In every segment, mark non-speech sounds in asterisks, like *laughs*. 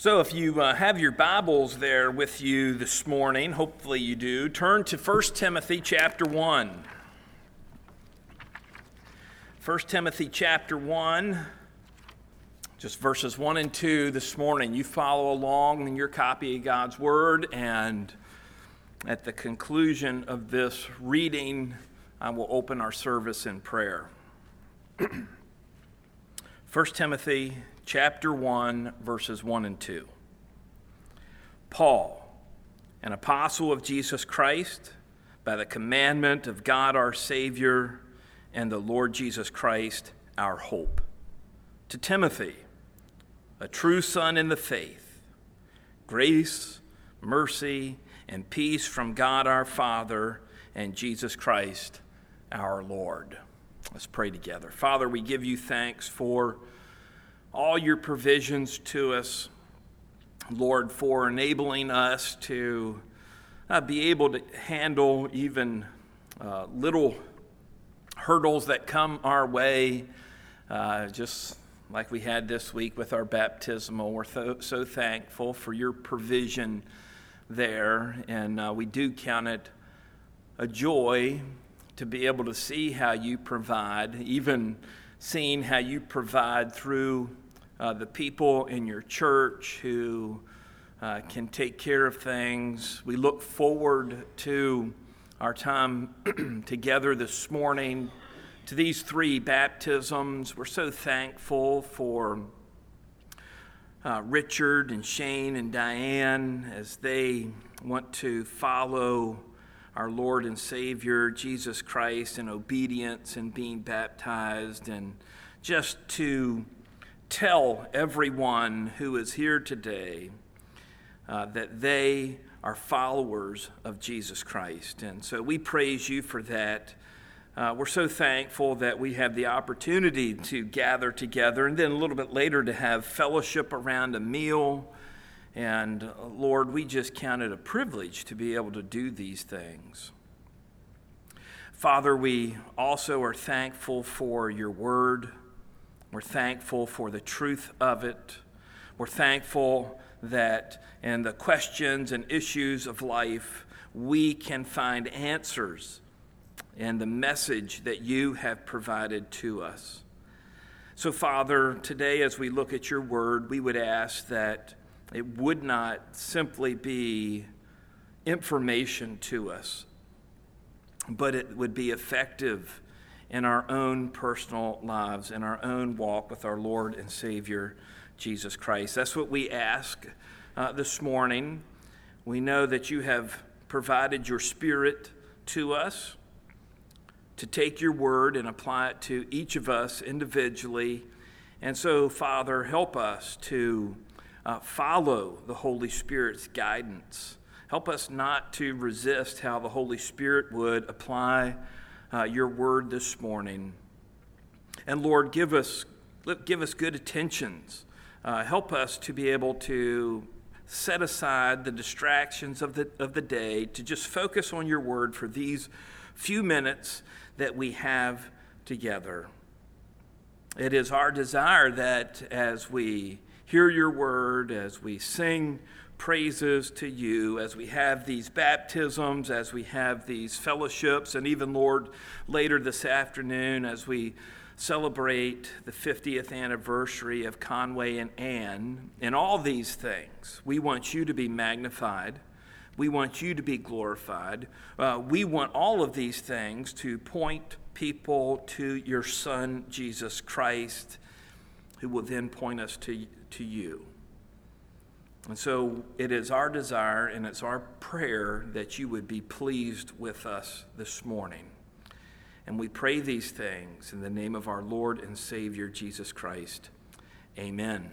So, if you uh, have your Bibles there with you this morning, hopefully you do, turn to 1 Timothy chapter 1. 1 Timothy chapter 1, just verses 1 and 2 this morning. You follow along in your copy of God's Word, and at the conclusion of this reading, I will open our service in prayer. *clears throat* 1 Timothy chapter 1, verses 1 and 2. Paul, an apostle of Jesus Christ, by the commandment of God our Savior and the Lord Jesus Christ, our hope. To Timothy, a true son in the faith, grace, mercy, and peace from God our Father and Jesus Christ our Lord. Let's pray together. Father, we give you thanks for all your provisions to us, Lord, for enabling us to uh, be able to handle even uh, little hurdles that come our way, uh, just like we had this week with our baptismal. We're th- so thankful for your provision there, and uh, we do count it a joy to be able to see how you provide, even seeing how you provide through uh, the people in your church who uh, can take care of things. We look forward to our time *clears throat* together this morning, to these three baptisms. We're so thankful for uh, Richard and Shane and Diane as they want to follow our Lord and Savior Jesus Christ in obedience and being baptized, and just to tell everyone who is here today uh, that they are followers of Jesus Christ. And so we praise you for that. Uh, we're so thankful that we have the opportunity to gather together and then a little bit later to have fellowship around a meal. And uh, Lord, we just count it a privilege to be able to do these things. Father, we also are thankful for your word. We're thankful for the truth of it. We're thankful that in the questions and issues of life, we can find answers in the message that you have provided to us. So, Father, today as we look at your word, we would ask that it would not simply be information to us, but it would be effective in our own personal lives, in our own walk with our Lord and Savior, Jesus Christ. That's what we ask uh, this morning. We know that you have provided your Spirit to us to take your word and apply it to each of us individually. And so, Father, help us to uh, follow the Holy Spirit's guidance. Help us not to resist how the Holy Spirit would apply uh, your word this morning. And Lord, give us, give us good attentions. Uh, help us to be able to set aside the distractions of the, of the day to just focus on your word for these few minutes that we have together. It is our desire that as we hear your word, as we sing praises to you as we have these baptisms, as we have these fellowships, and even, Lord, later this afternoon as we celebrate the 50th anniversary of Conway and Ann. In all these things, we want you to be magnified. We want you to be glorified. Uh, we want all of these things to point people to your Son, Jesus Christ, who will then point us to, to you. And so it is our desire and it's our prayer that you would be pleased with us this morning. And we pray these things in the name of our Lord and Savior, Jesus Christ. Amen.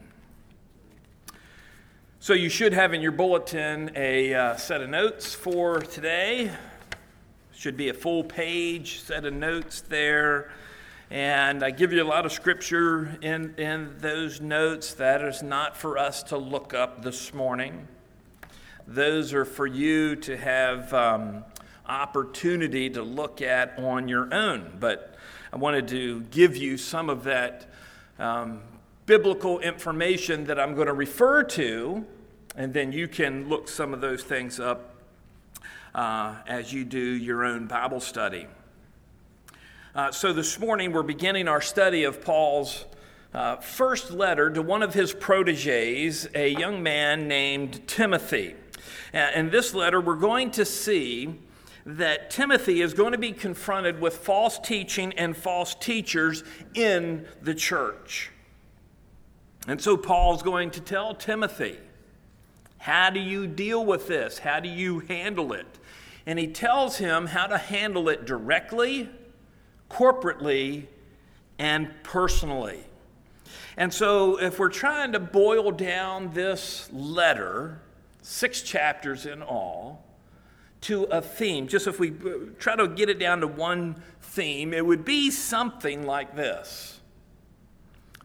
So you should have in your bulletin a uh, set of notes for today. Should be a full page set of notes there. And I give you a lot of scripture in, in those notes. That is not for us to look up this morning. Those are for you to have um, opportunity to look at on your own. But I wanted to give you some of that um, biblical information that I'm going to refer to, and then you can look some of those things up uh, as you do your own Bible study. Uh, so this morning we're beginning our study of Paul's uh, first letter to one of his proteges, a young man named Timothy. Uh, in this letter, we're going to see that Timothy is going to be confronted with false teaching and false teachers in the church. And so Paul's going to tell Timothy, how do you deal with this? How do you handle it? And he tells him how to handle it directly, corporately, and personally. And so, if we're trying to boil down this letter, six chapters in all, to a theme, just if we uh, try to get it down to one theme, it would be something like this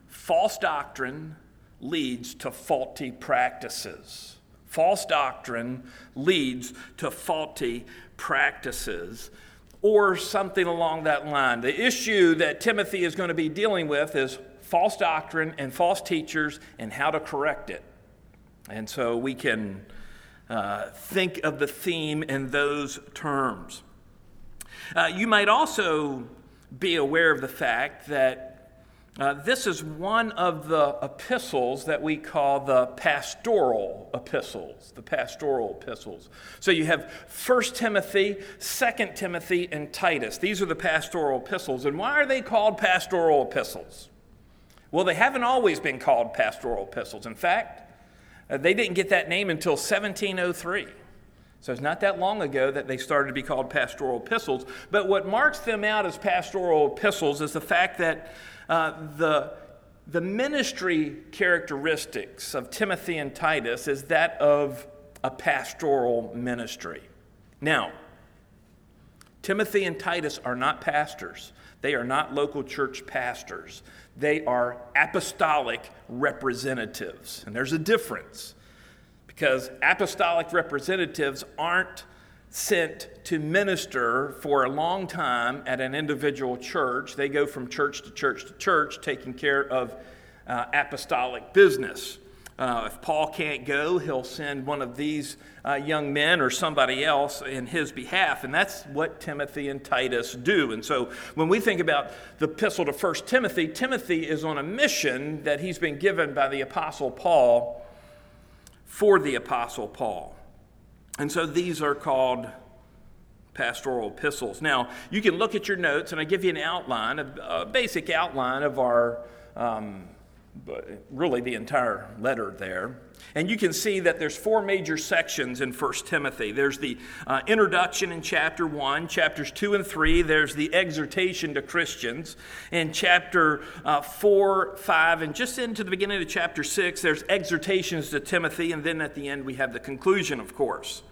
False doctrine leads to faulty practices. False doctrine leads to faulty practices, or something along that line. The issue that Timothy is going to be dealing with is false doctrine and false teachers and how to correct it. And so we can uh, think of the theme in those terms. Uh, you might also be aware of the fact that uh, this is one of the epistles that we call the pastoral epistles, the pastoral epistles. So you have 1 Timothy, 2 Timothy, and Titus. These are the pastoral epistles. And why are they called pastoral epistles? Well, they haven't always been called pastoral epistles. In fact, uh, they didn't get that name until 1703. So it's not that long ago that they started to be called pastoral epistles. But what marks them out as pastoral epistles is the fact that uh, the, the ministry characteristics of Timothy and Titus is that of a pastoral ministry. Now, Timothy and Titus are not pastors. They are not local church pastors. They are apostolic representatives. And there's a difference because apostolic representatives aren't sent to minister for a long time at an individual church. They go from church to church to church, taking care of uh, apostolic business. Uh, if Paul can't go, he'll send one of these uh, young men or somebody else in his behalf. And that's what Timothy and Titus do. And so when we think about the epistle to 1 Timothy, Timothy is on a mission that he's been given by the Apostle Paul for the Apostle Paul. And so these are called pastoral epistles. Now, you can look at your notes, and I give you an outline, a, a basic outline of our, um, really the entire letter there. And you can see that there's four major sections in 1 Timothy. There's the uh, introduction in chapter 1, chapters 2 and 3. There's the exhortation to Christians. In chapter uh, 4, 5, and just into the beginning of chapter 6, there's exhortations to Timothy. And then at the end, we have the conclusion, of course.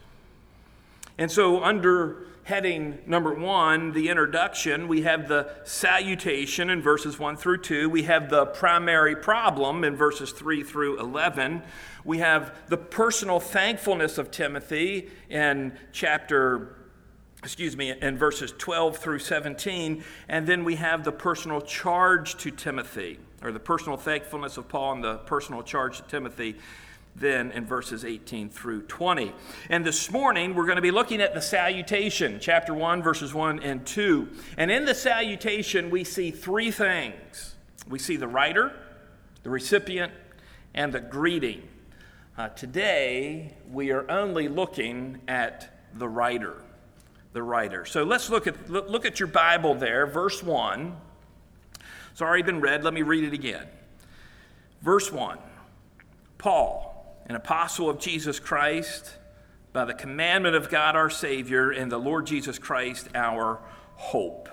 And so, under heading number one, the introduction, we have the salutation in verses 1 through 2. We have the primary problem in verses 3 through 11. We have the personal thankfulness of Timothy in chapter excuse me, in verses 12 through 17. And then we have the personal charge to Timothy, or the personal thankfulness of Paul and the personal charge to Timothy then in verses 18 through 20. And this morning, we're going to be looking at the salutation, chapter 1, verses 1 and 2. And in the salutation, we see three things we see the writer, the recipient, and the greeting. Uh, today, we are only looking at the writer. The writer. So let's look at, look at your Bible there, verse 1. It's already been read. Let me read it again. Verse 1 Paul an apostle of Jesus Christ, by the commandment of God our Savior, and the Lord Jesus Christ our hope.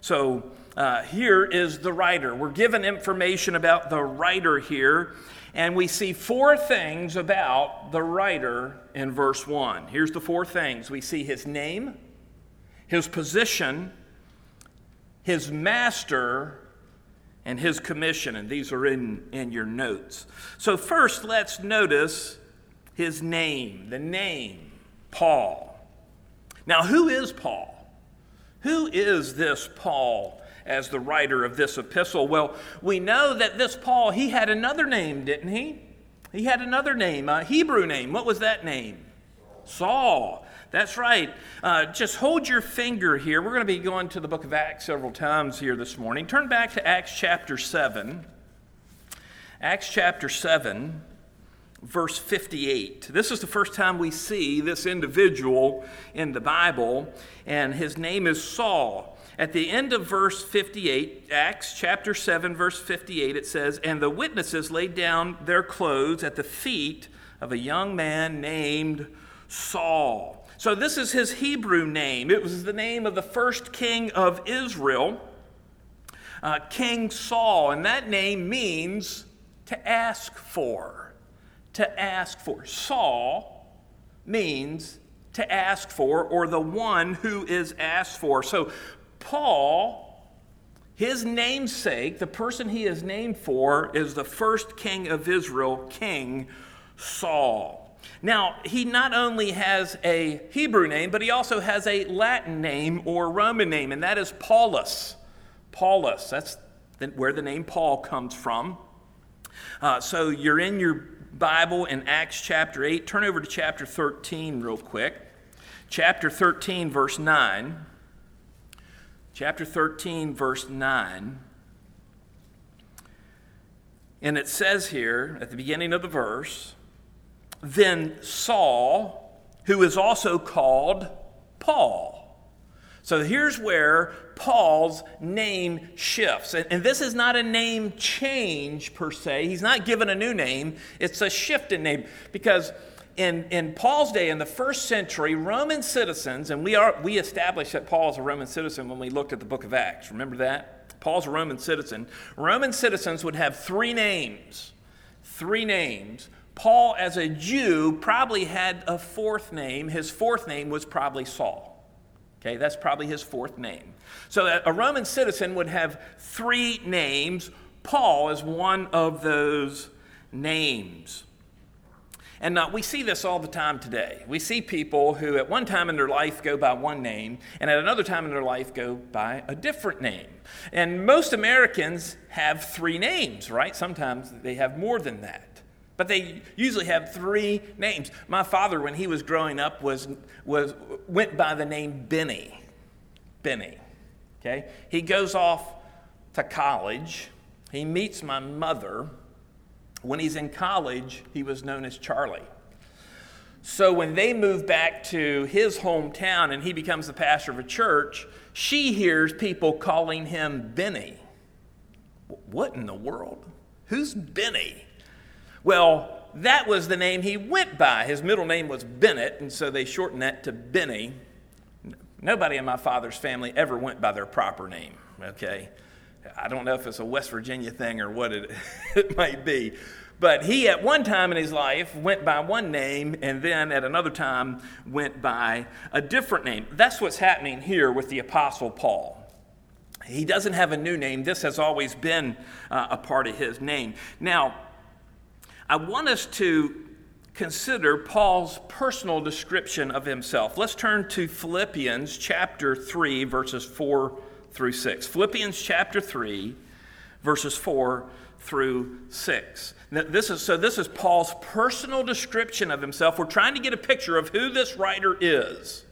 So uh, here is the writer. We're given information about the writer here, and we see four things about the writer in verse 1. Here's the four things we see his name, his position, his master, and his commission, and these are in, in your notes. So, first, let's notice his name, the name, Paul. Now, who is Paul? Who is this Paul as the writer of this epistle? Well, we know that this Paul, he had another name, didn't he? He had another name, a Hebrew name. What was that name? Saul. That's right. Uh, just hold your finger here. We're going to be going to the book of Acts several times here this morning. Turn back to Acts chapter 7. Acts chapter 7, verse 58. This is the first time we see this individual in the Bible, and his name is Saul. At the end of verse 58, Acts chapter 7, verse 58, it says, And the witnesses laid down their clothes at the feet of a young man named Saul. So, this is his Hebrew name. It was the name of the first king of Israel, uh, King Saul. And that name means to ask for. To ask for. Saul means to ask for, or the one who is asked for. So, Paul, his namesake, the person he is named for, is the first king of Israel, King Saul. Now, he not only has a Hebrew name, but he also has a Latin name or Roman name, and that is Paulus. Paulus, that's where the name Paul comes from. Uh, so you're in your Bible in Acts chapter 8. Turn over to chapter 13 real quick. Chapter 13, verse 9. Chapter 13, verse 9. And it says here at the beginning of the verse, then Saul, who is also called Paul. So here's where Paul's name shifts. And, this is not a name change per se. He's not given a new name, it's a shift in name. Because in, in Paul's day, in the first century, Roman citizens, and we, are, we established that Paul is a Roman citizen when we looked at the book of Acts. Remember that? Paul's a Roman citizen. Roman citizens would have three names. Three names Paul, as a Jew, probably had a fourth name. His fourth name was probably Saul. Okay, that's probably his fourth name. So a Roman citizen would have three names. Paul is one of those names. And uh, we see this all the time today. We see people who, at one time in their life, go by one name, and at another time in their life, go by a different name. And most Americans have three names, right? Sometimes they have more than that. But they usually have three names. My father, when he was growing up, was, was, went by the name Benny. Benny. Okay? He goes off to college. He meets my mother. When he's in college, he was known as Charlie. So when they move back to his hometown and he becomes the pastor of a church, she hears people calling him Benny. What in the world? Who's Benny? Well, that was the name he went by. His middle name was Bennett, and so they shortened that to Benny. Nobody in my father's family ever went by their proper name, okay? I don't know if it's a West Virginia thing or what it, *laughs* it might be. But he, at one time in his life, went by one name and then at another time went by a different name. That's what's happening here with the Apostle Paul. He doesn't have a new name. This has always been uh, a part of his name. Now, I want us to consider Paul's personal description of himself. Let's turn to Philippians chapter 3, verses 4 through 6. Philippians chapter 3, verses 4 through 6. This is, so, this is Paul's personal description of himself. We're trying to get a picture of who this writer is.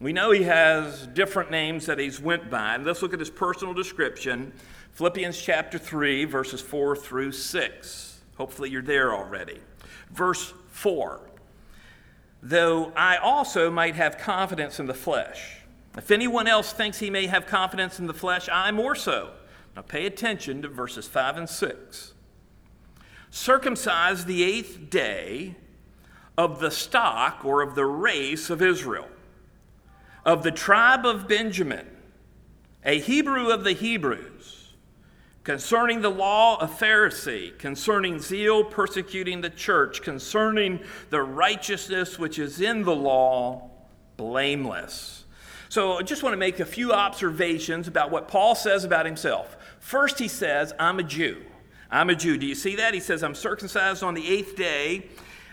We know he has different names that he's went by. Let's look at his personal description. Philippians chapter 3, verses 4 through 6. Hopefully, you're there already. Verse 4 Though I also might have confidence in the flesh. If anyone else thinks he may have confidence in the flesh, I more so. Now, pay attention to verses 5 and 6. Circumcised the eighth day of the stock or of the race of Israel, of the tribe of Benjamin, a Hebrew of the Hebrews concerning the law a Pharisee, concerning zeal persecuting the church, concerning the righteousness which is in the law, blameless. So I just want to make a few observations about what Paul says about himself. First, he says, I'm a Jew. I'm a Jew. Do you see that? He says, I'm circumcised on the eighth day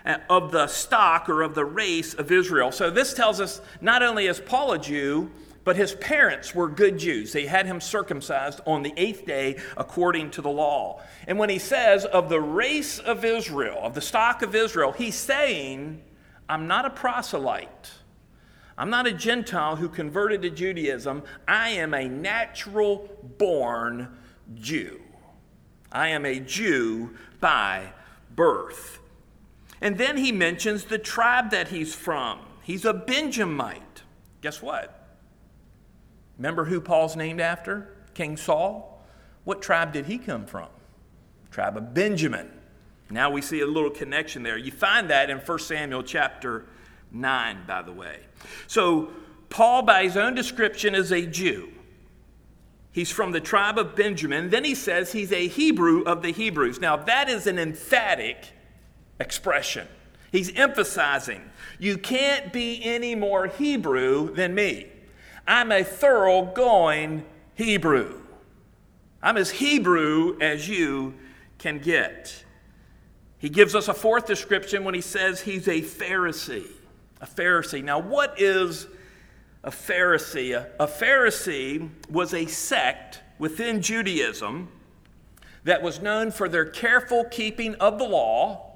uh, of the stock or of the race of Israel. So this tells us not only is Paul a Jew, but his parents were good Jews. They had him circumcised on the eighth day according to the law. And when he says, of the race of Israel, of the stock of Israel, he's saying, I'm not a proselyte. I'm not a Gentile who converted to Judaism. I am a natural born Jew. I am a Jew by birth. And then he mentions the tribe that he's from. He's a Benjamite. Guess what? Remember who Paul's named after? King Saul? What tribe did he come from? Tribe of Benjamin. Now we see a little connection there. You find that in 1 Samuel chapter 9, by the way. So, Paul, by his own description, is a Jew. He's from the tribe of Benjamin. Then he says he's a Hebrew of the Hebrews. Now, that is an emphatic expression. He's emphasizing, you can't be any more Hebrew than me. I'm a thoroughgoing Hebrew. I'm as Hebrew as you can get. He gives us a fourth description when he says he's a Pharisee. A Pharisee. Now, what is a Pharisee? A, a Pharisee was a sect within Judaism that was known for their careful keeping of the law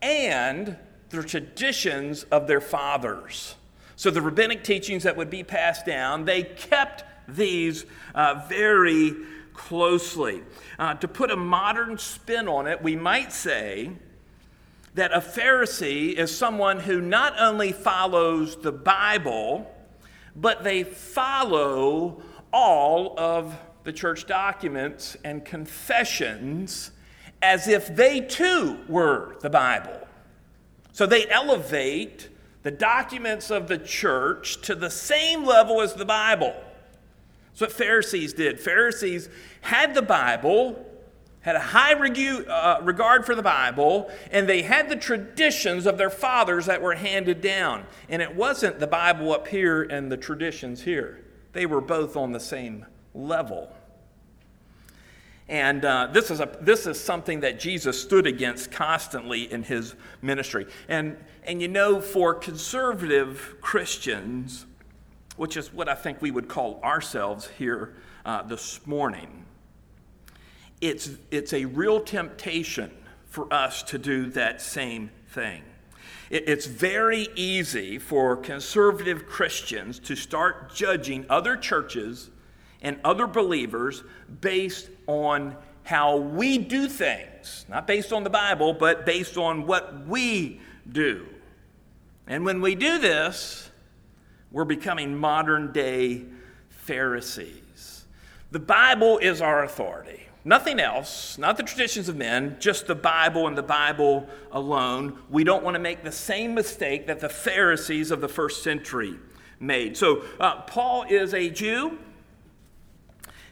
and the traditions of their fathers. So the rabbinic teachings that would be passed down, they kept these uh, very closely. Uh, to put a modern spin on it, we might say that a Pharisee is someone who not only follows the Bible, but they follow all of the church documents and confessions as if they too were the Bible. So they elevate the documents of the church to the same level as the Bible. That's what Pharisees did. Pharisees had the Bible, had a high regu- uh, regard for the Bible, and they had the traditions of their fathers that were handed down. And it wasn't the Bible up here and the traditions here, they were both on the same level. And uh, this, is a, this is something that Jesus stood against constantly in his ministry. And, and you know, for conservative Christians, which is what I think we would call ourselves here uh, this morning, it's, it's a real temptation for us to do that same thing. It, it's very easy for conservative Christians to start judging other churches and other believers based on how we do things, not based on the Bible, but based on what we do. And when we do this, we're becoming modern day Pharisees. The Bible is our authority. Nothing else, not the traditions of men, just the Bible and the Bible alone. We don't want to make the same mistake that the Pharisees of the first century made. So, uh, Paul is a Jew.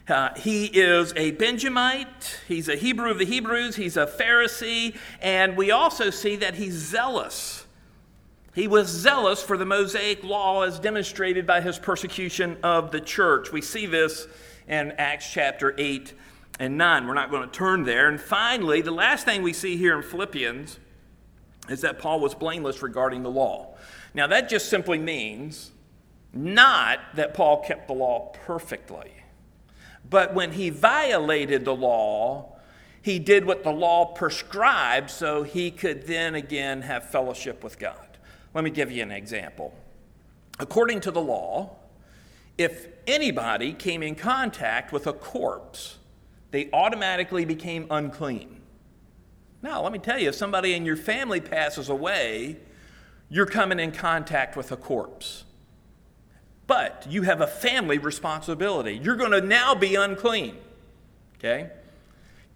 Uh, he is a Benjamite, he's a Hebrew of the Hebrews, he's a Pharisee, and we also see that he's zealous. He was zealous for the Mosaic law as demonstrated by his persecution of the church. We see this in Acts chapter 8 and 9. We're not going to turn there. And finally, the last thing we see here in Philippians is that Paul was blameless regarding the law. Now, that just simply means not that Paul kept the law perfectly. But when he violated the law, he did what the law prescribed so he could then again have fellowship with God. Let me give you an example. According to the law, if anybody came in contact with a corpse, they automatically became unclean. Now, let me tell you, if somebody in your family passes away, you're coming in contact with a corpse. But you have a family responsibility. You're going to now be unclean. Okay?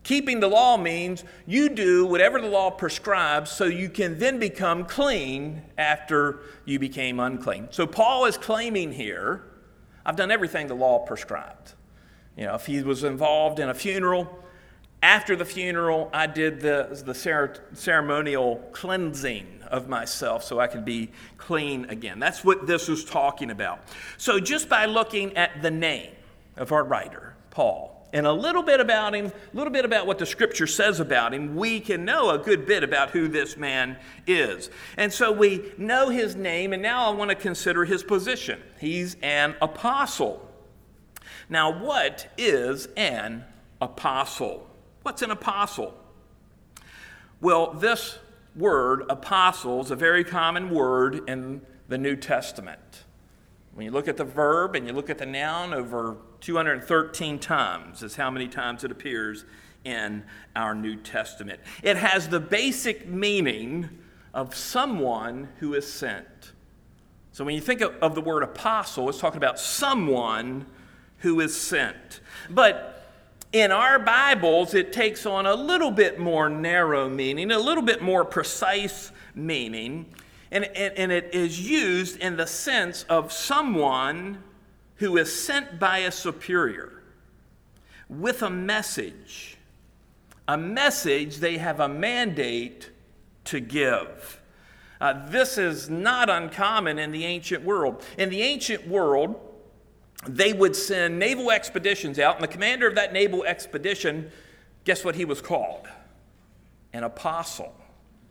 Keeping the law means you do whatever the law prescribes so you can then become clean after you became unclean. So Paul is claiming here I've done everything the law prescribed. You know, if he was involved in a funeral, after the funeral, I did the, the ceremonial cleansing of myself so I could be clean again. That's what this is talking about. So, just by looking at the name of our writer, Paul, and a little bit about him, a little bit about what the scripture says about him, we can know a good bit about who this man is. And so we know his name, and now I want to consider his position. He's an apostle. Now, what is an apostle? What's an apostle? Well, this word, apostle, is a very common word in the New Testament. When you look at the verb and you look at the noun, over 213 times is how many times it appears in our New Testament. It has the basic meaning of someone who is sent. So when you think of, of the word apostle, it's talking about someone who is sent. But in our Bibles, it takes on a little bit more narrow meaning, a little bit more precise meaning, and, and, and, it is used in the sense of someone who is sent by a superior with a message. A message they have a mandate to give. Uh, this is not uncommon in the ancient world. In the ancient world, they would send naval expeditions out, and the commander of that naval expedition, guess what he was called? An apostle.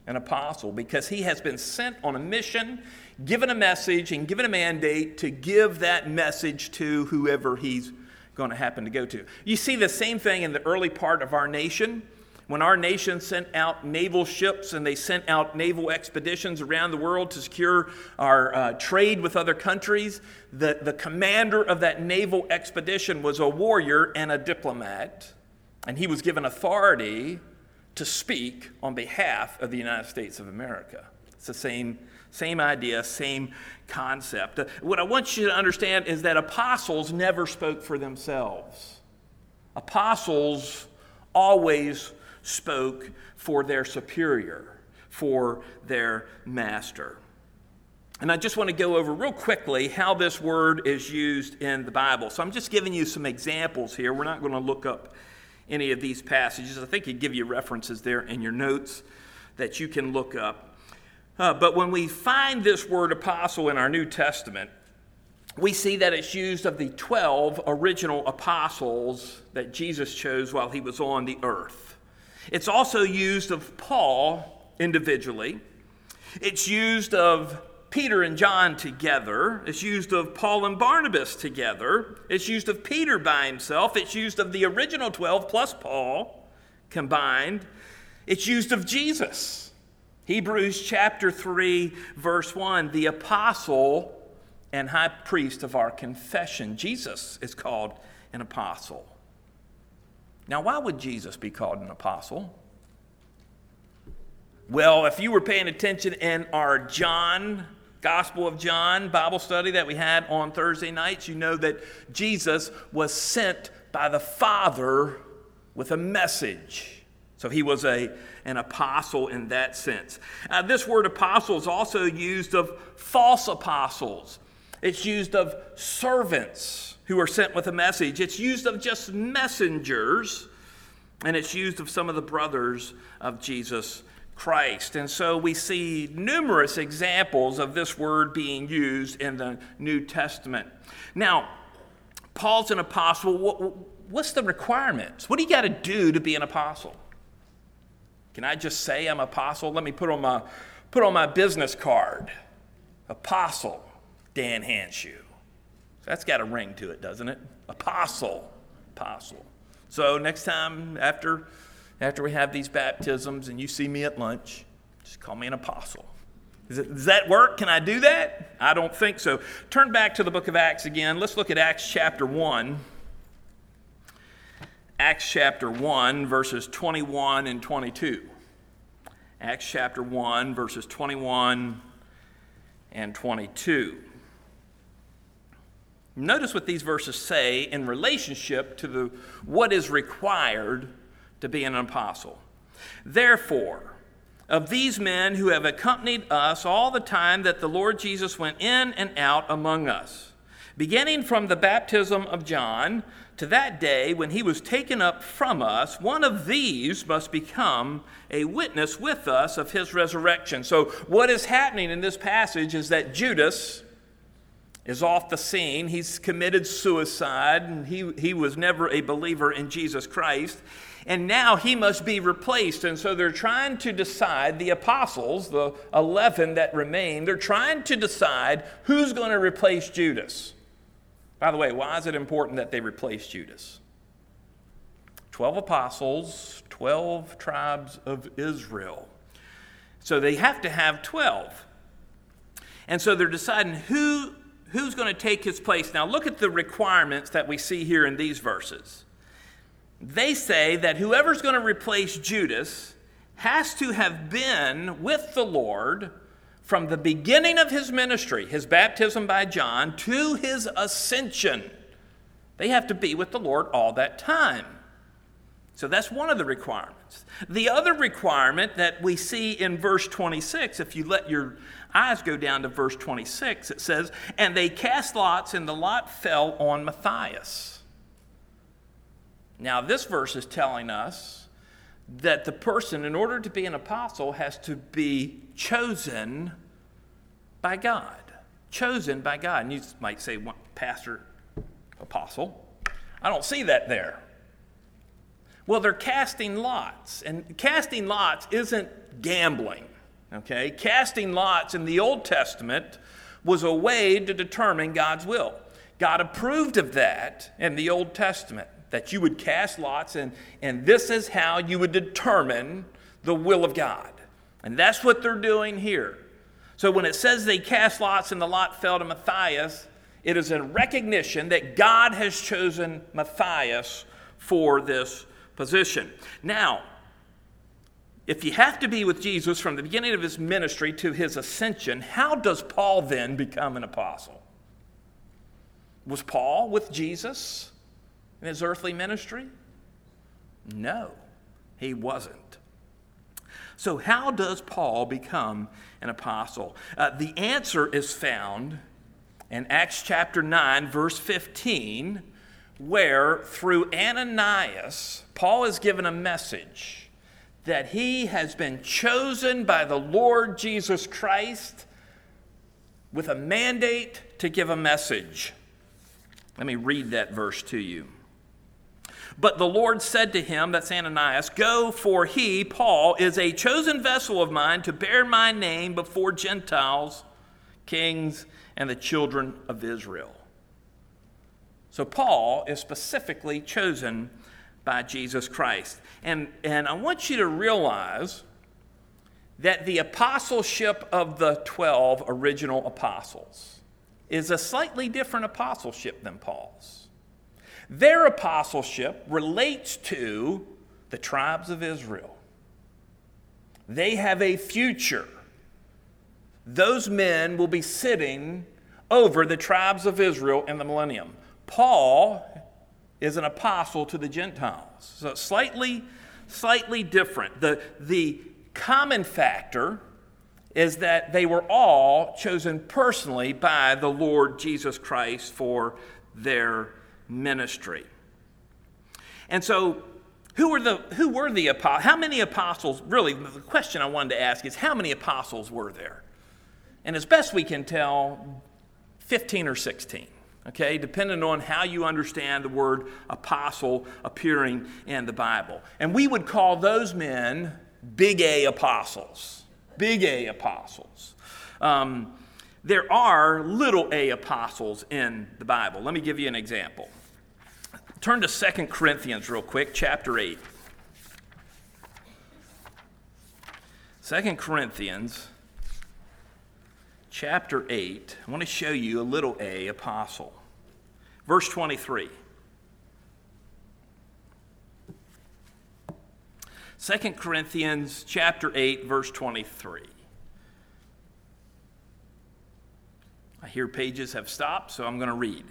An apostle, because he has been sent on a mission, given a message, and given a mandate to give that message to whoever he's going to happen to go to. You see the same thing in the early part of our nation. When our nation sent out naval ships and they sent out naval expeditions around the world to secure our uh, trade with other countries, the, the commander of that naval expedition was a warrior and a diplomat, and he was given authority to speak on behalf of the United States of America. It's the same, same idea, same concept. Uh, what I want you to understand is that apostles never spoke for themselves. Apostles always spoke for their superior, for their master. And I just want to go over real quickly how this word is used in the Bible. So I'm just giving you some examples here. We're not going to look up any of these passages. I think it give you references there in your notes that you can look up. Uh, but when we find this word apostle in our New Testament, we see that it's used of the 12 original apostles that Jesus chose while he was on the earth. It's also used of Paul individually. It's used of Peter and John together. It's used of Paul and Barnabas together. It's used of Peter by himself. It's used of the original 12 plus Paul combined. It's used of Jesus. Hebrews chapter 3, verse 1 the apostle and high priest of our confession. Jesus is called an apostle. Now, why would Jesus be called an apostle? Well, if you were paying attention in our John, Gospel of John Bible study that we had on Thursday nights, you know that Jesus was sent by the Father with a message. So he was a, an apostle in that sense. Uh, this word apostle is also used of false apostles, it's used of servants who are sent with a message. It's used of just messengers, and it's used of some of the brothers of Jesus Christ. And so we see numerous examples of this word being used in the New Testament. Now, Paul's an apostle. What's the requirements? What do you got to do to be an apostle? Can I just say I'm apostle? Let me put on my put on my business card. Apostle Dan Hanshoe. That's got a ring to it, doesn't it? Apostle. Apostle. So next time after after we have these baptisms and you see me at lunch, just call me an apostle. It, does that work? Can I do that? I don't think so. Turn back to the book of Acts again. Let's look at Acts chapter 1. Acts chapter 1, verses 21 and 22. Acts chapter 1, verses 21 and 22. Notice what these verses say in relationship to the, what is required to be an apostle. Therefore, of these men who have accompanied us all the time that the Lord Jesus went in and out among us, beginning from the baptism of John to that day when he was taken up from us, one of these must become a witness with us of his resurrection. So, what is happening in this passage is that Judas, is off the scene. He's committed suicide, and he, he was never a believer in Jesus Christ. And now he must be replaced. And so they're trying to decide, the apostles, the 11 that remain, they're trying to decide who's going to replace Judas. By the way, why is it important that they replace Judas? 12 apostles, 12 tribes of Israel. So they have to have 12. And so they're deciding who who's going to take his place. Now, look at the requirements that we see here in these verses. They say that whoever's going to replace Judas has to have been with the Lord from the beginning of his ministry, his baptism by John, to his ascension. They have to be with the Lord all that time. So that's one of the requirements. The other requirement that we see in verse 26, if you let your eyes go down to verse 26, it says, And they cast lots, and the lot fell on Matthias. Now, this verse is telling us that the person, in order to be an apostle, has to be chosen by God. Chosen by God. And you might say, Pastor, apostle. I don't see that there. Well, they're casting lots, and casting lots isn't gambling. Okay? Casting lots in the Old Testament was a way to determine God's will. God approved of that in the Old Testament, that you would cast lots, and, and this is how you would determine the will of God. And that's what they're doing here. So when it says they cast lots and the lot fell to Matthias, it is a recognition that God has chosen Matthias for this position. Now, if you have to be with Jesus from the beginning of his ministry to his ascension, how does Paul then become an apostle? Was Paul with Jesus in his earthly ministry? No, he wasn't. So, how does Paul become an apostle? Uh, the answer is found in Acts chapter 9, verse 15, where through Ananias, Paul is given a message that he has been chosen by the Lord Jesus Christ with a mandate to give a message. Let me read that verse to you. But the Lord said to him, that's Ananias, Go, for he, Paul, is a chosen vessel of mine to bear my name before Gentiles, kings, and the children of Israel. So Paul is specifically chosen by Jesus Christ. And, and I want you to realize that the apostleship of the 12 original apostles is a slightly different apostleship than Paul's. Their apostleship relates to the tribes of Israel. They have a future. Those men will be sitting over the tribes of Israel in the millennium. Paul is an apostle to the Gentiles. So slightly, slightly different. The, the common factor is that they were all chosen personally by the Lord Jesus Christ for their ministry. And so, who were the who were the apostles? How many apostles? Really, the question I wanted to ask is how many apostles were there? And as best we can tell, 15 or 16 okay, depending on how you understand the word apostle appearing in the Bible. And we would call those men big A apostles. Big A apostles. Um, there are little a apostles in the Bible. Let me give you an example. Turn to Second Corinthians real quick, chapter 8. 2 Corinthians chapter 8, I want to show you a little a apostle. Verse 23. 2 Corinthians chapter 8 verse 23. I hear pages have stopped, so I'm going to read.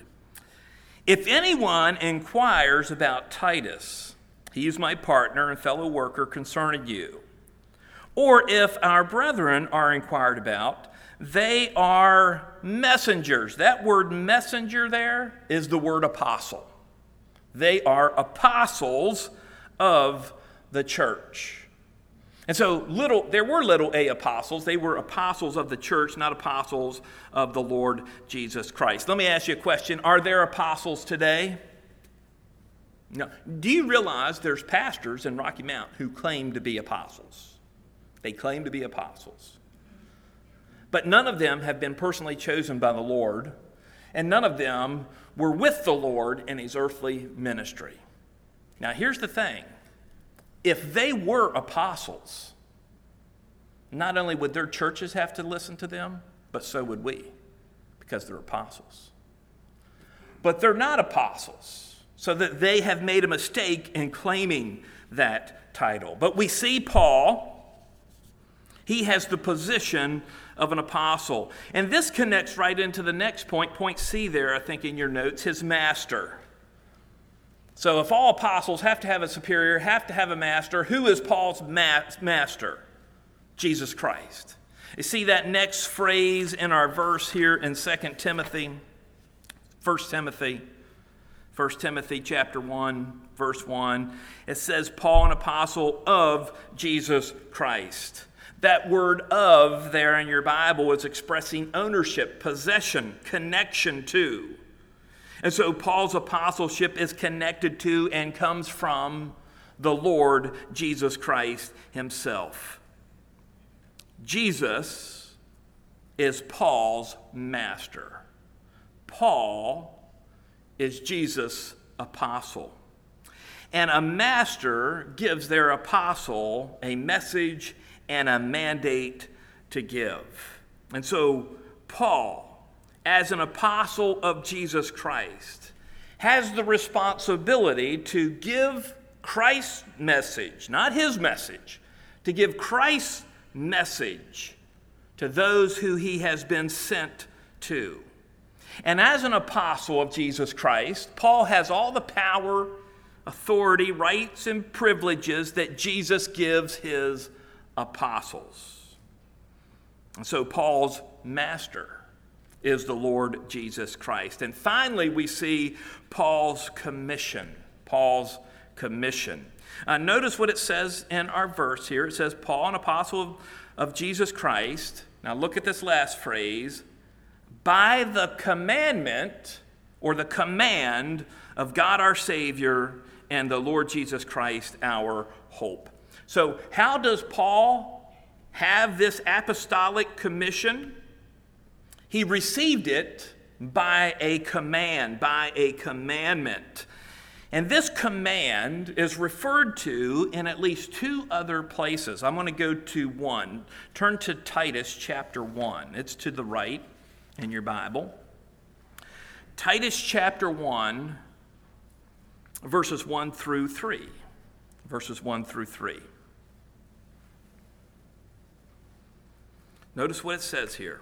If anyone inquires about Titus, he is my partner and fellow worker concerning you, or if our brethren are inquired about, they are messengers. That word messenger there is the word apostle. They are apostles of the church. And so little there were little a apostles. They were apostles of the church, not apostles of the Lord Jesus Christ. Let me ask you a question. Are there apostles today? No. Do you realize there's pastors in Rocky Mount who claim to be apostles? They claim to be apostles. But none of them have been personally chosen by the Lord, and none of them were with the Lord in his earthly ministry. Now, here's the thing if they were apostles, not only would their churches have to listen to them, but so would we, because they're apostles. But they're not apostles, so that they have made a mistake in claiming that title. But we see Paul, he has the position of an apostle. And this connects right into the next point, point C there, I think, in your notes, his master. So, if all apostles have to have a superior, have to have a master, who is Paul's ma- master? Jesus Christ. You see that next phrase in our verse here in 2 Timothy, 1 Timothy, 1 Timothy chapter 1, verse 1. It says, Paul, an apostle of Jesus Christ. That word of there in your Bible is expressing ownership, possession, connection to. And so Paul's apostleship is connected to and comes from the Lord Jesus Christ himself. Jesus is Paul's master. Paul is Jesus' apostle. And a master gives their apostle a message and a mandate to give. And so, Paul, as an apostle of Jesus Christ, has the responsibility to give Christ's message, not his message, to give Christ's message to those who he has been sent to. And as an apostle of Jesus Christ, Paul has all the power, authority, rights, and privileges that Jesus gives his apostles. And so Paul's master is the Lord Jesus Christ. And finally, we see Paul's commission. Paul's commission. Uh, notice what it says in our verse here. It says, Paul, an apostle of, of Jesus Christ. Now look at this last phrase by the commandment or the command of God our Savior and the Lord Jesus Christ our hope. So, how does Paul have this apostolic commission? He received it by a command, by a commandment. And this command is referred to in at least two other places. I'm going to go to one. Turn to Titus chapter 1. It's to the right in your Bible. Titus chapter 1, verses 1 through 3. Verses 1 through 3. Notice what it says here.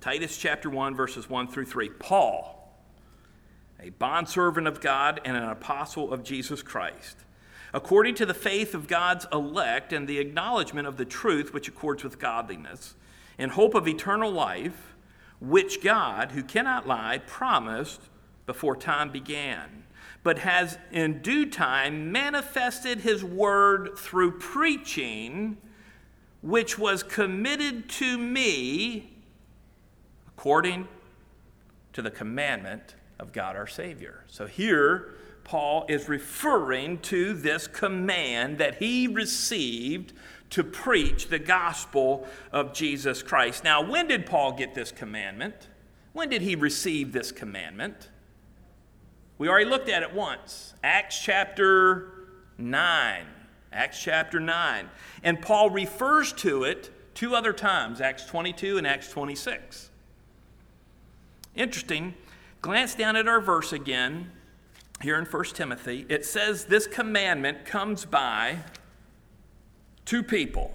Titus chapter 1, verses 1 through 3. Paul, a bondservant of God and an apostle of Jesus Christ, according to the faith of God's elect and the acknowledgement of the truth which accords with godliness, in hope of eternal life, which God, who cannot lie, promised before time began, but has in due time manifested his word through preaching, which was committed to me according to the commandment of God our Savior. So here, Paul is referring to this command that he received to preach the gospel of Jesus Christ. Now, when did Paul get this commandment? When did he receive this commandment? We already looked at it once. Acts chapter 9. Acts chapter 9. And Paul refers to it two other times, Acts 22 and Acts 26. Interesting. Glance down at our verse again here in 1 Timothy. It says this commandment comes by two people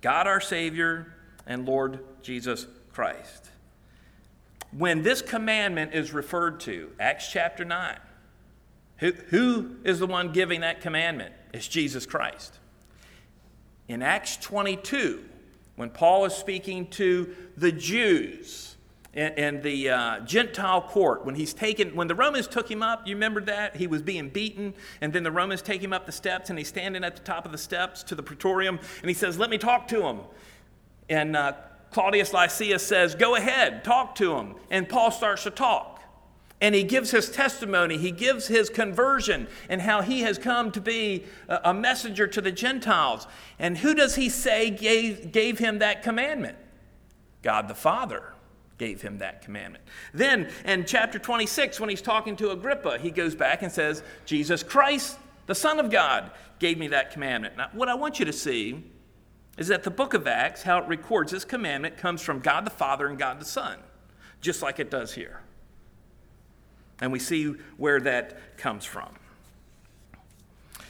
God our Savior and Lord Jesus Christ. When this commandment is referred to, Acts chapter 9, who, who is the one giving that commandment? It's Jesus Christ. In Acts 22, when Paul is speaking to the Jews, in, in the uh, Gentile court when he's taken, when the Romans took him up, you remember that? He was being beaten, and then the Romans take him up the steps, and he's standing at the top of the steps to the praetorium, and he says, Let me talk to him. And uh, Claudius Lysias says, Go ahead, talk to him. And Paul starts to talk. And he gives his testimony, he gives his conversion, and how he has come to be a messenger to the Gentiles. And who does he say gave, gave him that commandment? God the Father gave him that commandment. Then in chapter 26, when he's talking to Agrippa, he goes back and says, Jesus Christ, the Son of God, gave me that commandment. Now, what I want you to see is that the book of Acts, how it records this commandment, comes from God the Father and God the Son, just like it does here. And we see where that comes from.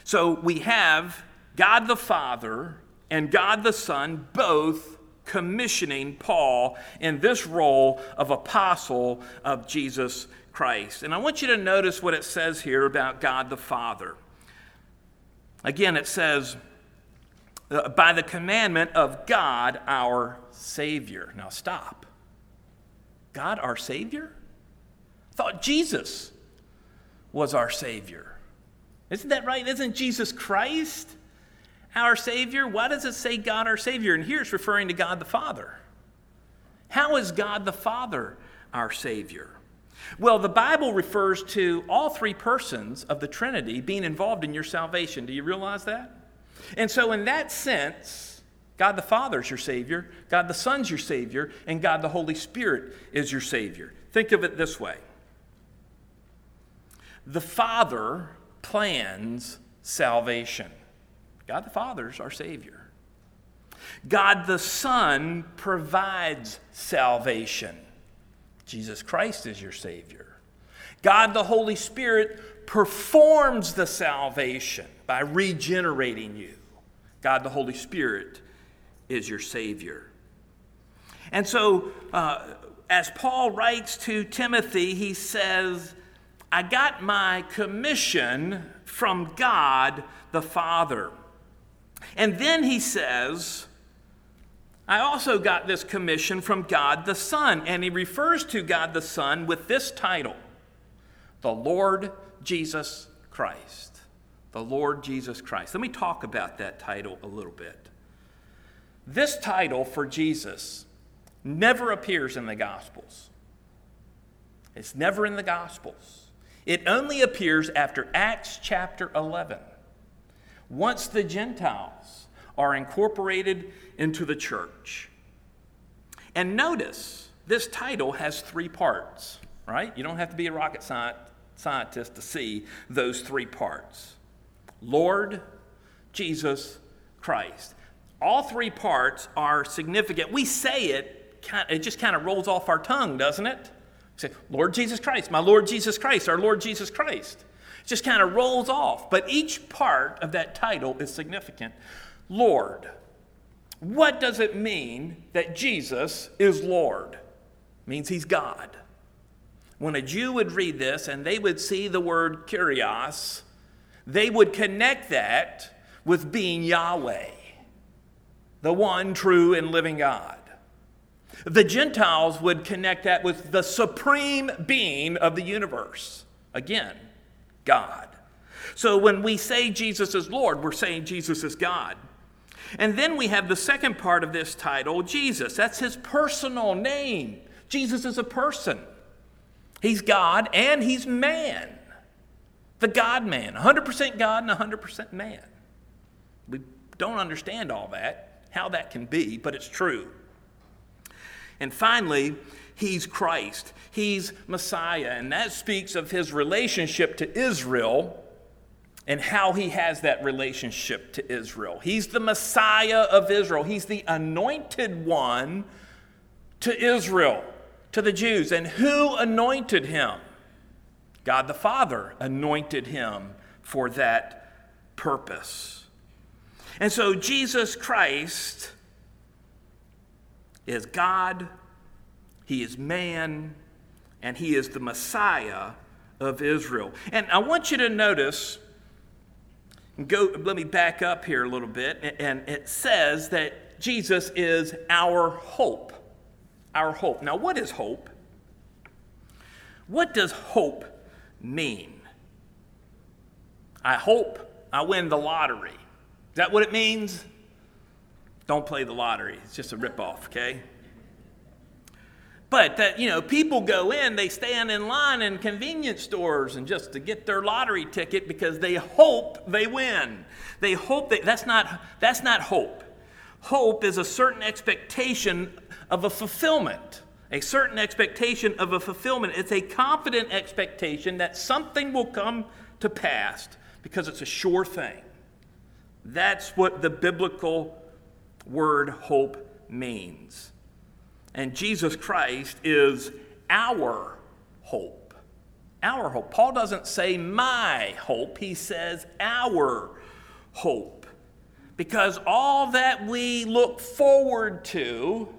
So we have God the Father and God the Son both commissioning Paul in this role of apostle of Jesus Christ. And I want you to notice what it says here about God the Father. Again, it says, uh, by the commandment of God our Savior. Now stop. God our Savior? Thought Jesus was our Savior. Isn't that right? Isn't Jesus Christ our Savior? Why does it say God our Savior? And here it's referring to God the Father. How is God the Father our Savior? Well, the Bible refers to all three persons of the Trinity being involved in your salvation. Do you realize that? And so, in that sense, God the Father is your Savior, God the Son's your Savior, and God the Holy Spirit is your Savior. Think of it this way the Father plans salvation. God the Father is our Savior. God the Son provides salvation. Jesus Christ is your Savior. God the Holy Spirit performs the salvation by regenerating you. God the Holy Spirit is your Savior. And so, uh, as Paul writes to Timothy, he says, I got my commission from God the Father. And then he says, I also got this commission from God the Son. And he refers to God the Son with this title the Lord Jesus Christ. The Lord Jesus Christ. Let me talk about that title a little bit. This title for Jesus never appears in the Gospels. It's never in the Gospels. It only appears after Acts chapter 11. Once the Gentiles are incorporated into the church. And notice, this title has three parts, right? You don't have to be a rocket scientist to see those three parts Lord, Jesus, Christ. All three parts are significant. We say it, it just kind of rolls off our tongue, doesn't it? Say, Lord Jesus Christ, my Lord Jesus Christ, our Lord Jesus Christ. It just kind of rolls off. But each part of that title is significant. Lord. What does it mean that Jesus is Lord? It means he's God. When a Jew would read this and they would see the word kurios, they would connect that with being Yahweh, the one true and living God. The Gentiles would connect that with the supreme being of the universe. Again, God. So when we say Jesus is Lord, we're saying Jesus is God. And then we have the second part of this title, Jesus. That's his personal name. Jesus is a person. He's God and he's man. The God man, 100% God and 100% man. We don't understand all that, how that can be, but it's true. And finally, he's Christ. He's Messiah. And that speaks of his relationship to Israel and how he has that relationship to Israel. He's the Messiah of Israel, he's the anointed one to Israel, to the Jews. And who anointed him? God the Father anointed him for that purpose. And so Jesus Christ is God, He is man, and He is the Messiah of Israel. And I want you to notice, go, let me back up here a little bit, and it says that Jesus is our hope. Our hope. Now, what is hope? What does hope mean? I hope I win the lottery. Is that what it means? Don't play the lottery. It's just a ripoff, okay? But that, you know, people go in, they stand in line in convenience stores and just to get their lottery ticket because they hope they win. They hope that that's not that's not hope. Hope is a certain expectation of a fulfillment. A certain expectation of a fulfillment. It's a confident expectation that something will come to pass because it's a sure thing. That's what the biblical word hope means. And Jesus Christ is our hope. Our hope. Paul doesn't say my hope, he says our hope. Because all that we look forward to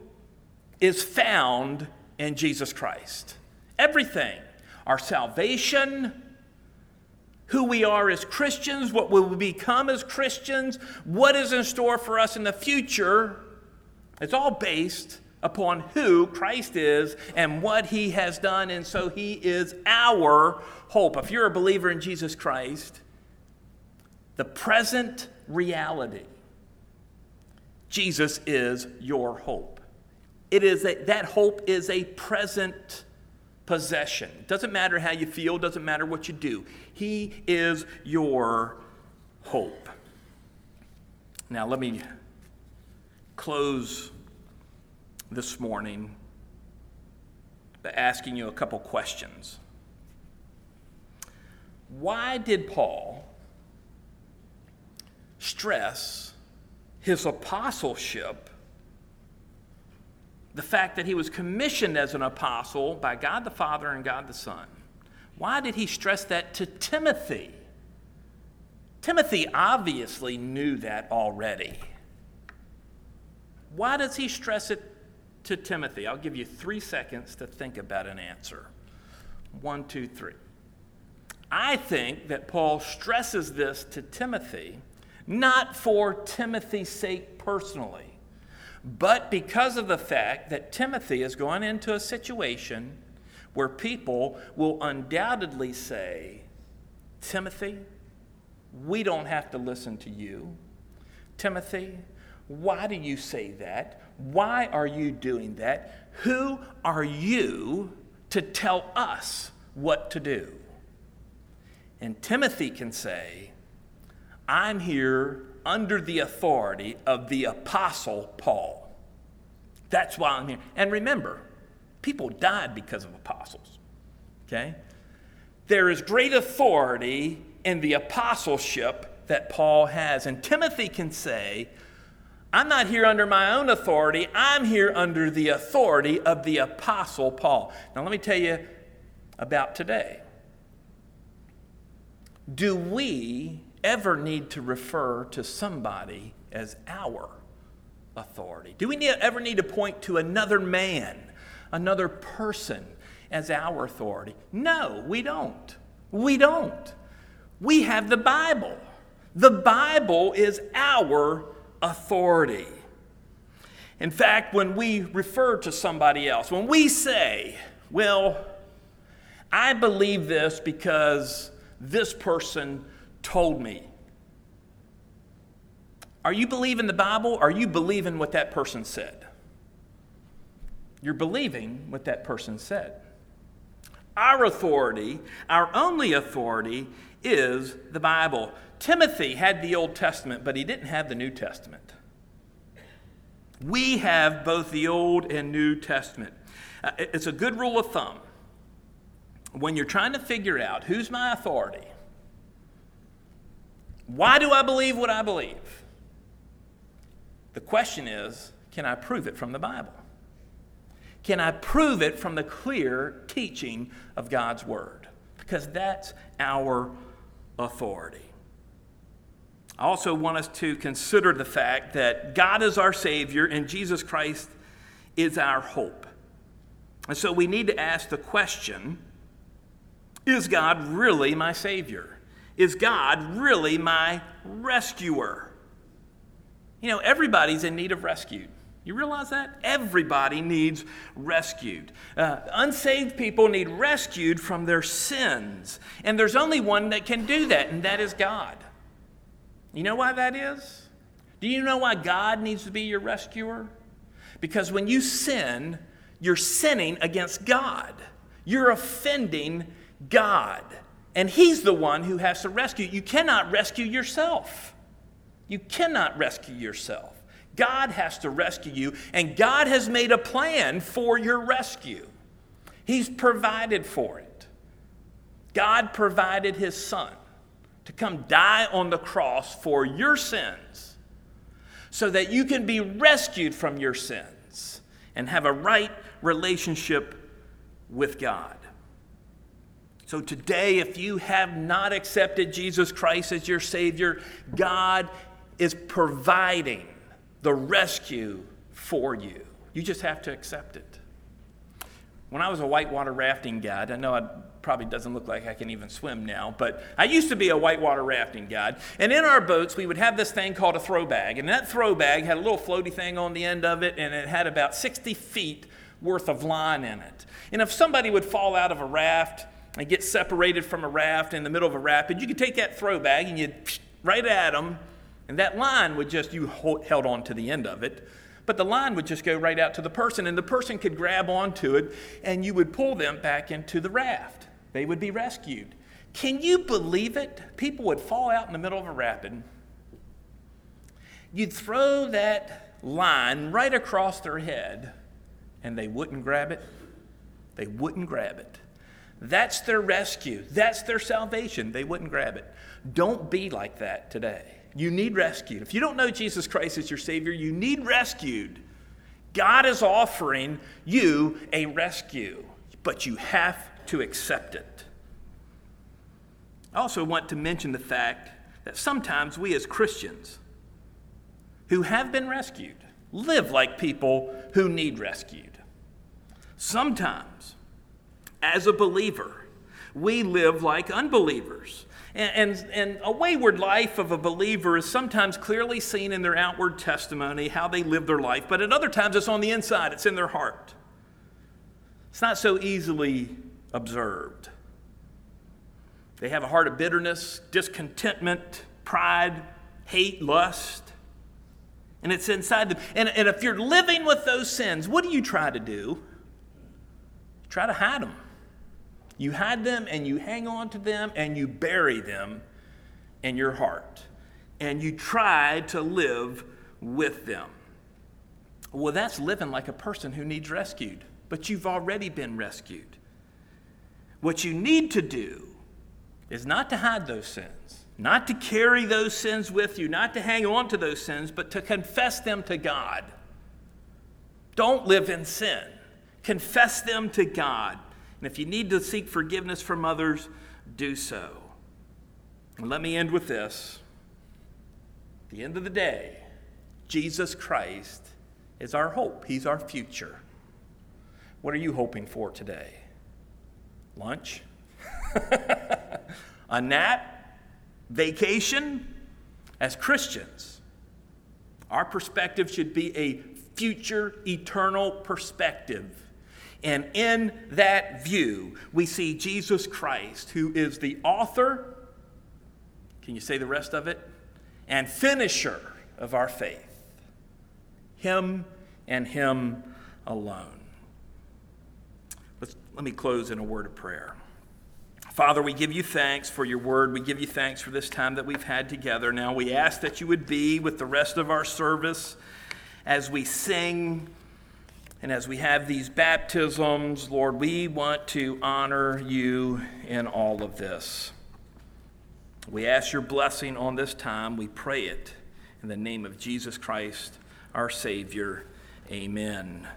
is found in Jesus Christ. Everything. Our salvation, who we are as Christians, what we will become as Christians, what is in store for us in the future, it's all based upon who Christ is and what he has done. And so he is our hope. If you're a believer in Jesus Christ, the present reality, Jesus is your hope. It is a, that hope is a present possession. It doesn't matter how you feel, doesn't matter what you do. He is your hope. Now, let me close this morning by asking you a couple questions. Why did Paul stress his apostleship, the fact that he was commissioned as an apostle by God the Father and God the Son? Why did he stress that to Timothy? Timothy obviously knew that already. Why does he stress it to Timothy. I'll give you three seconds to think about an answer. One, two, three. I think that Paul stresses this to Timothy not for Timothy's sake personally, but because of the fact that Timothy is going into a situation where people will undoubtedly say, Timothy, we don't have to listen to you. Timothy, why do you say that? Why are you doing that? Who are you to tell us what to do? And Timothy can say, I'm here under the authority of the Apostle Paul. That's why I'm here. And remember, people died because of apostles. Okay? There is great authority in the apostleship that Paul has. And Timothy can say, I'm not here under my own authority. I'm here under the authority of the Apostle Paul. Now, let me tell you about today. Do we ever need to refer to somebody as our authority? Do we need, ever need to point to another man, another person as our authority? No, we don't. We don't. We have the Bible. The Bible is our authority. In fact, when we refer to somebody else, when we say, well, I believe this because this person told me. Are you believing the Bible? Are you believing what that person said? You're believing what that person said. Our authority, our only authority, is the Bible. Timothy had the Old Testament, but he didn't have the New Testament. We have both the Old and New Testament. Uh, it's a good rule of thumb. When you're trying to figure out who's my authority, why do I believe what I believe? The question is can I prove it from the Bible? Can I prove it from the clear teaching of God's Word? Because that's our authority. I also want us to consider the fact that God is our Savior and Jesus Christ is our hope. And so we need to ask the question Is God really my Savior? Is God really my rescuer? You know, everybody's in need of rescue. You realize that? Everybody needs rescued. Uh, unsaved people need rescued from their sins. And there's only one that can do that, and that is God. You know why that is? Do you know why God needs to be your rescuer? Because when you sin, you're sinning against God. You're offending God. And He's the one who has to rescue. You cannot rescue yourself. You cannot rescue yourself. God has to rescue you, and God has made a plan for your rescue. He's provided for it. God provided His Son to come die on the cross for your sins so that you can be rescued from your sins and have a right relationship with God. So, today, if you have not accepted Jesus Christ as your Savior, God is providing the rescue for you. You just have to accept it. When I was a whitewater rafting guide, I know it probably doesn't look like I can even swim now, but I used to be a whitewater rafting guide. And in our boats, we would have this thing called a throw bag. And that throw bag had a little floaty thing on the end of it, and it had about 60 feet worth of line in it. And if somebody would fall out of a raft and get separated from a raft in the middle of a rapid, you could take that throw bag and you'd right at them and that line would just, you held on to the end of it, but the line would just go right out to the person, and the person could grab onto it, and you would pull them back into the raft. They would be rescued. Can you believe it? People would fall out in the middle of a rapid. You'd throw that line right across their head, and they wouldn't grab it. They wouldn't grab it. That's their rescue. That's their salvation. They wouldn't grab it. Don't be like that today. You need rescued. If you don't know Jesus Christ as your Savior, you need rescued. God is offering you a rescue, but you have to accept it. I also want to mention the fact that sometimes we as Christians who have been rescued live like people who need rescued. Sometimes, as a believer, we live like unbelievers. And, and, and, a wayward life of a believer is sometimes clearly seen in their outward testimony, how they live their life, but at other times it's on the inside, it's in their heart. It's not so easily observed. They have a heart of bitterness, discontentment, pride, hate, lust. And it's inside them. And, and if you're living with those sins, what do you try to do? Try to hide them. You hide them and you hang on to them and you bury them in your heart. And you try to live with them. Well, that's living like a person who needs rescued, but you've already been rescued. What you need to do is not to hide those sins, not to carry those sins with you, not to hang on to those sins, but to confess them to God. Don't live in sin. Confess them to God. And if you need to seek forgiveness from others, do so. And let me end with this. At the end of the day, Jesus Christ is our hope, He's our future. What are you hoping for today? Lunch? *laughs* A nap? Vacation? As Christians, our perspective should be a future, eternal perspective and in that view, we see Jesus Christ, who is the author, can you say the rest of it? And finisher of our faith. Him and Him alone. Let's, let me close in a word of prayer. Father, we give you thanks for your word. We give you thanks for this time that we've had together. Now we ask that you would be with the rest of our service as we sing and as we have these baptisms, Lord, we want to honor you in all of this. We ask your blessing on this time. We pray it in the name of Jesus Christ, our Savior. Amen.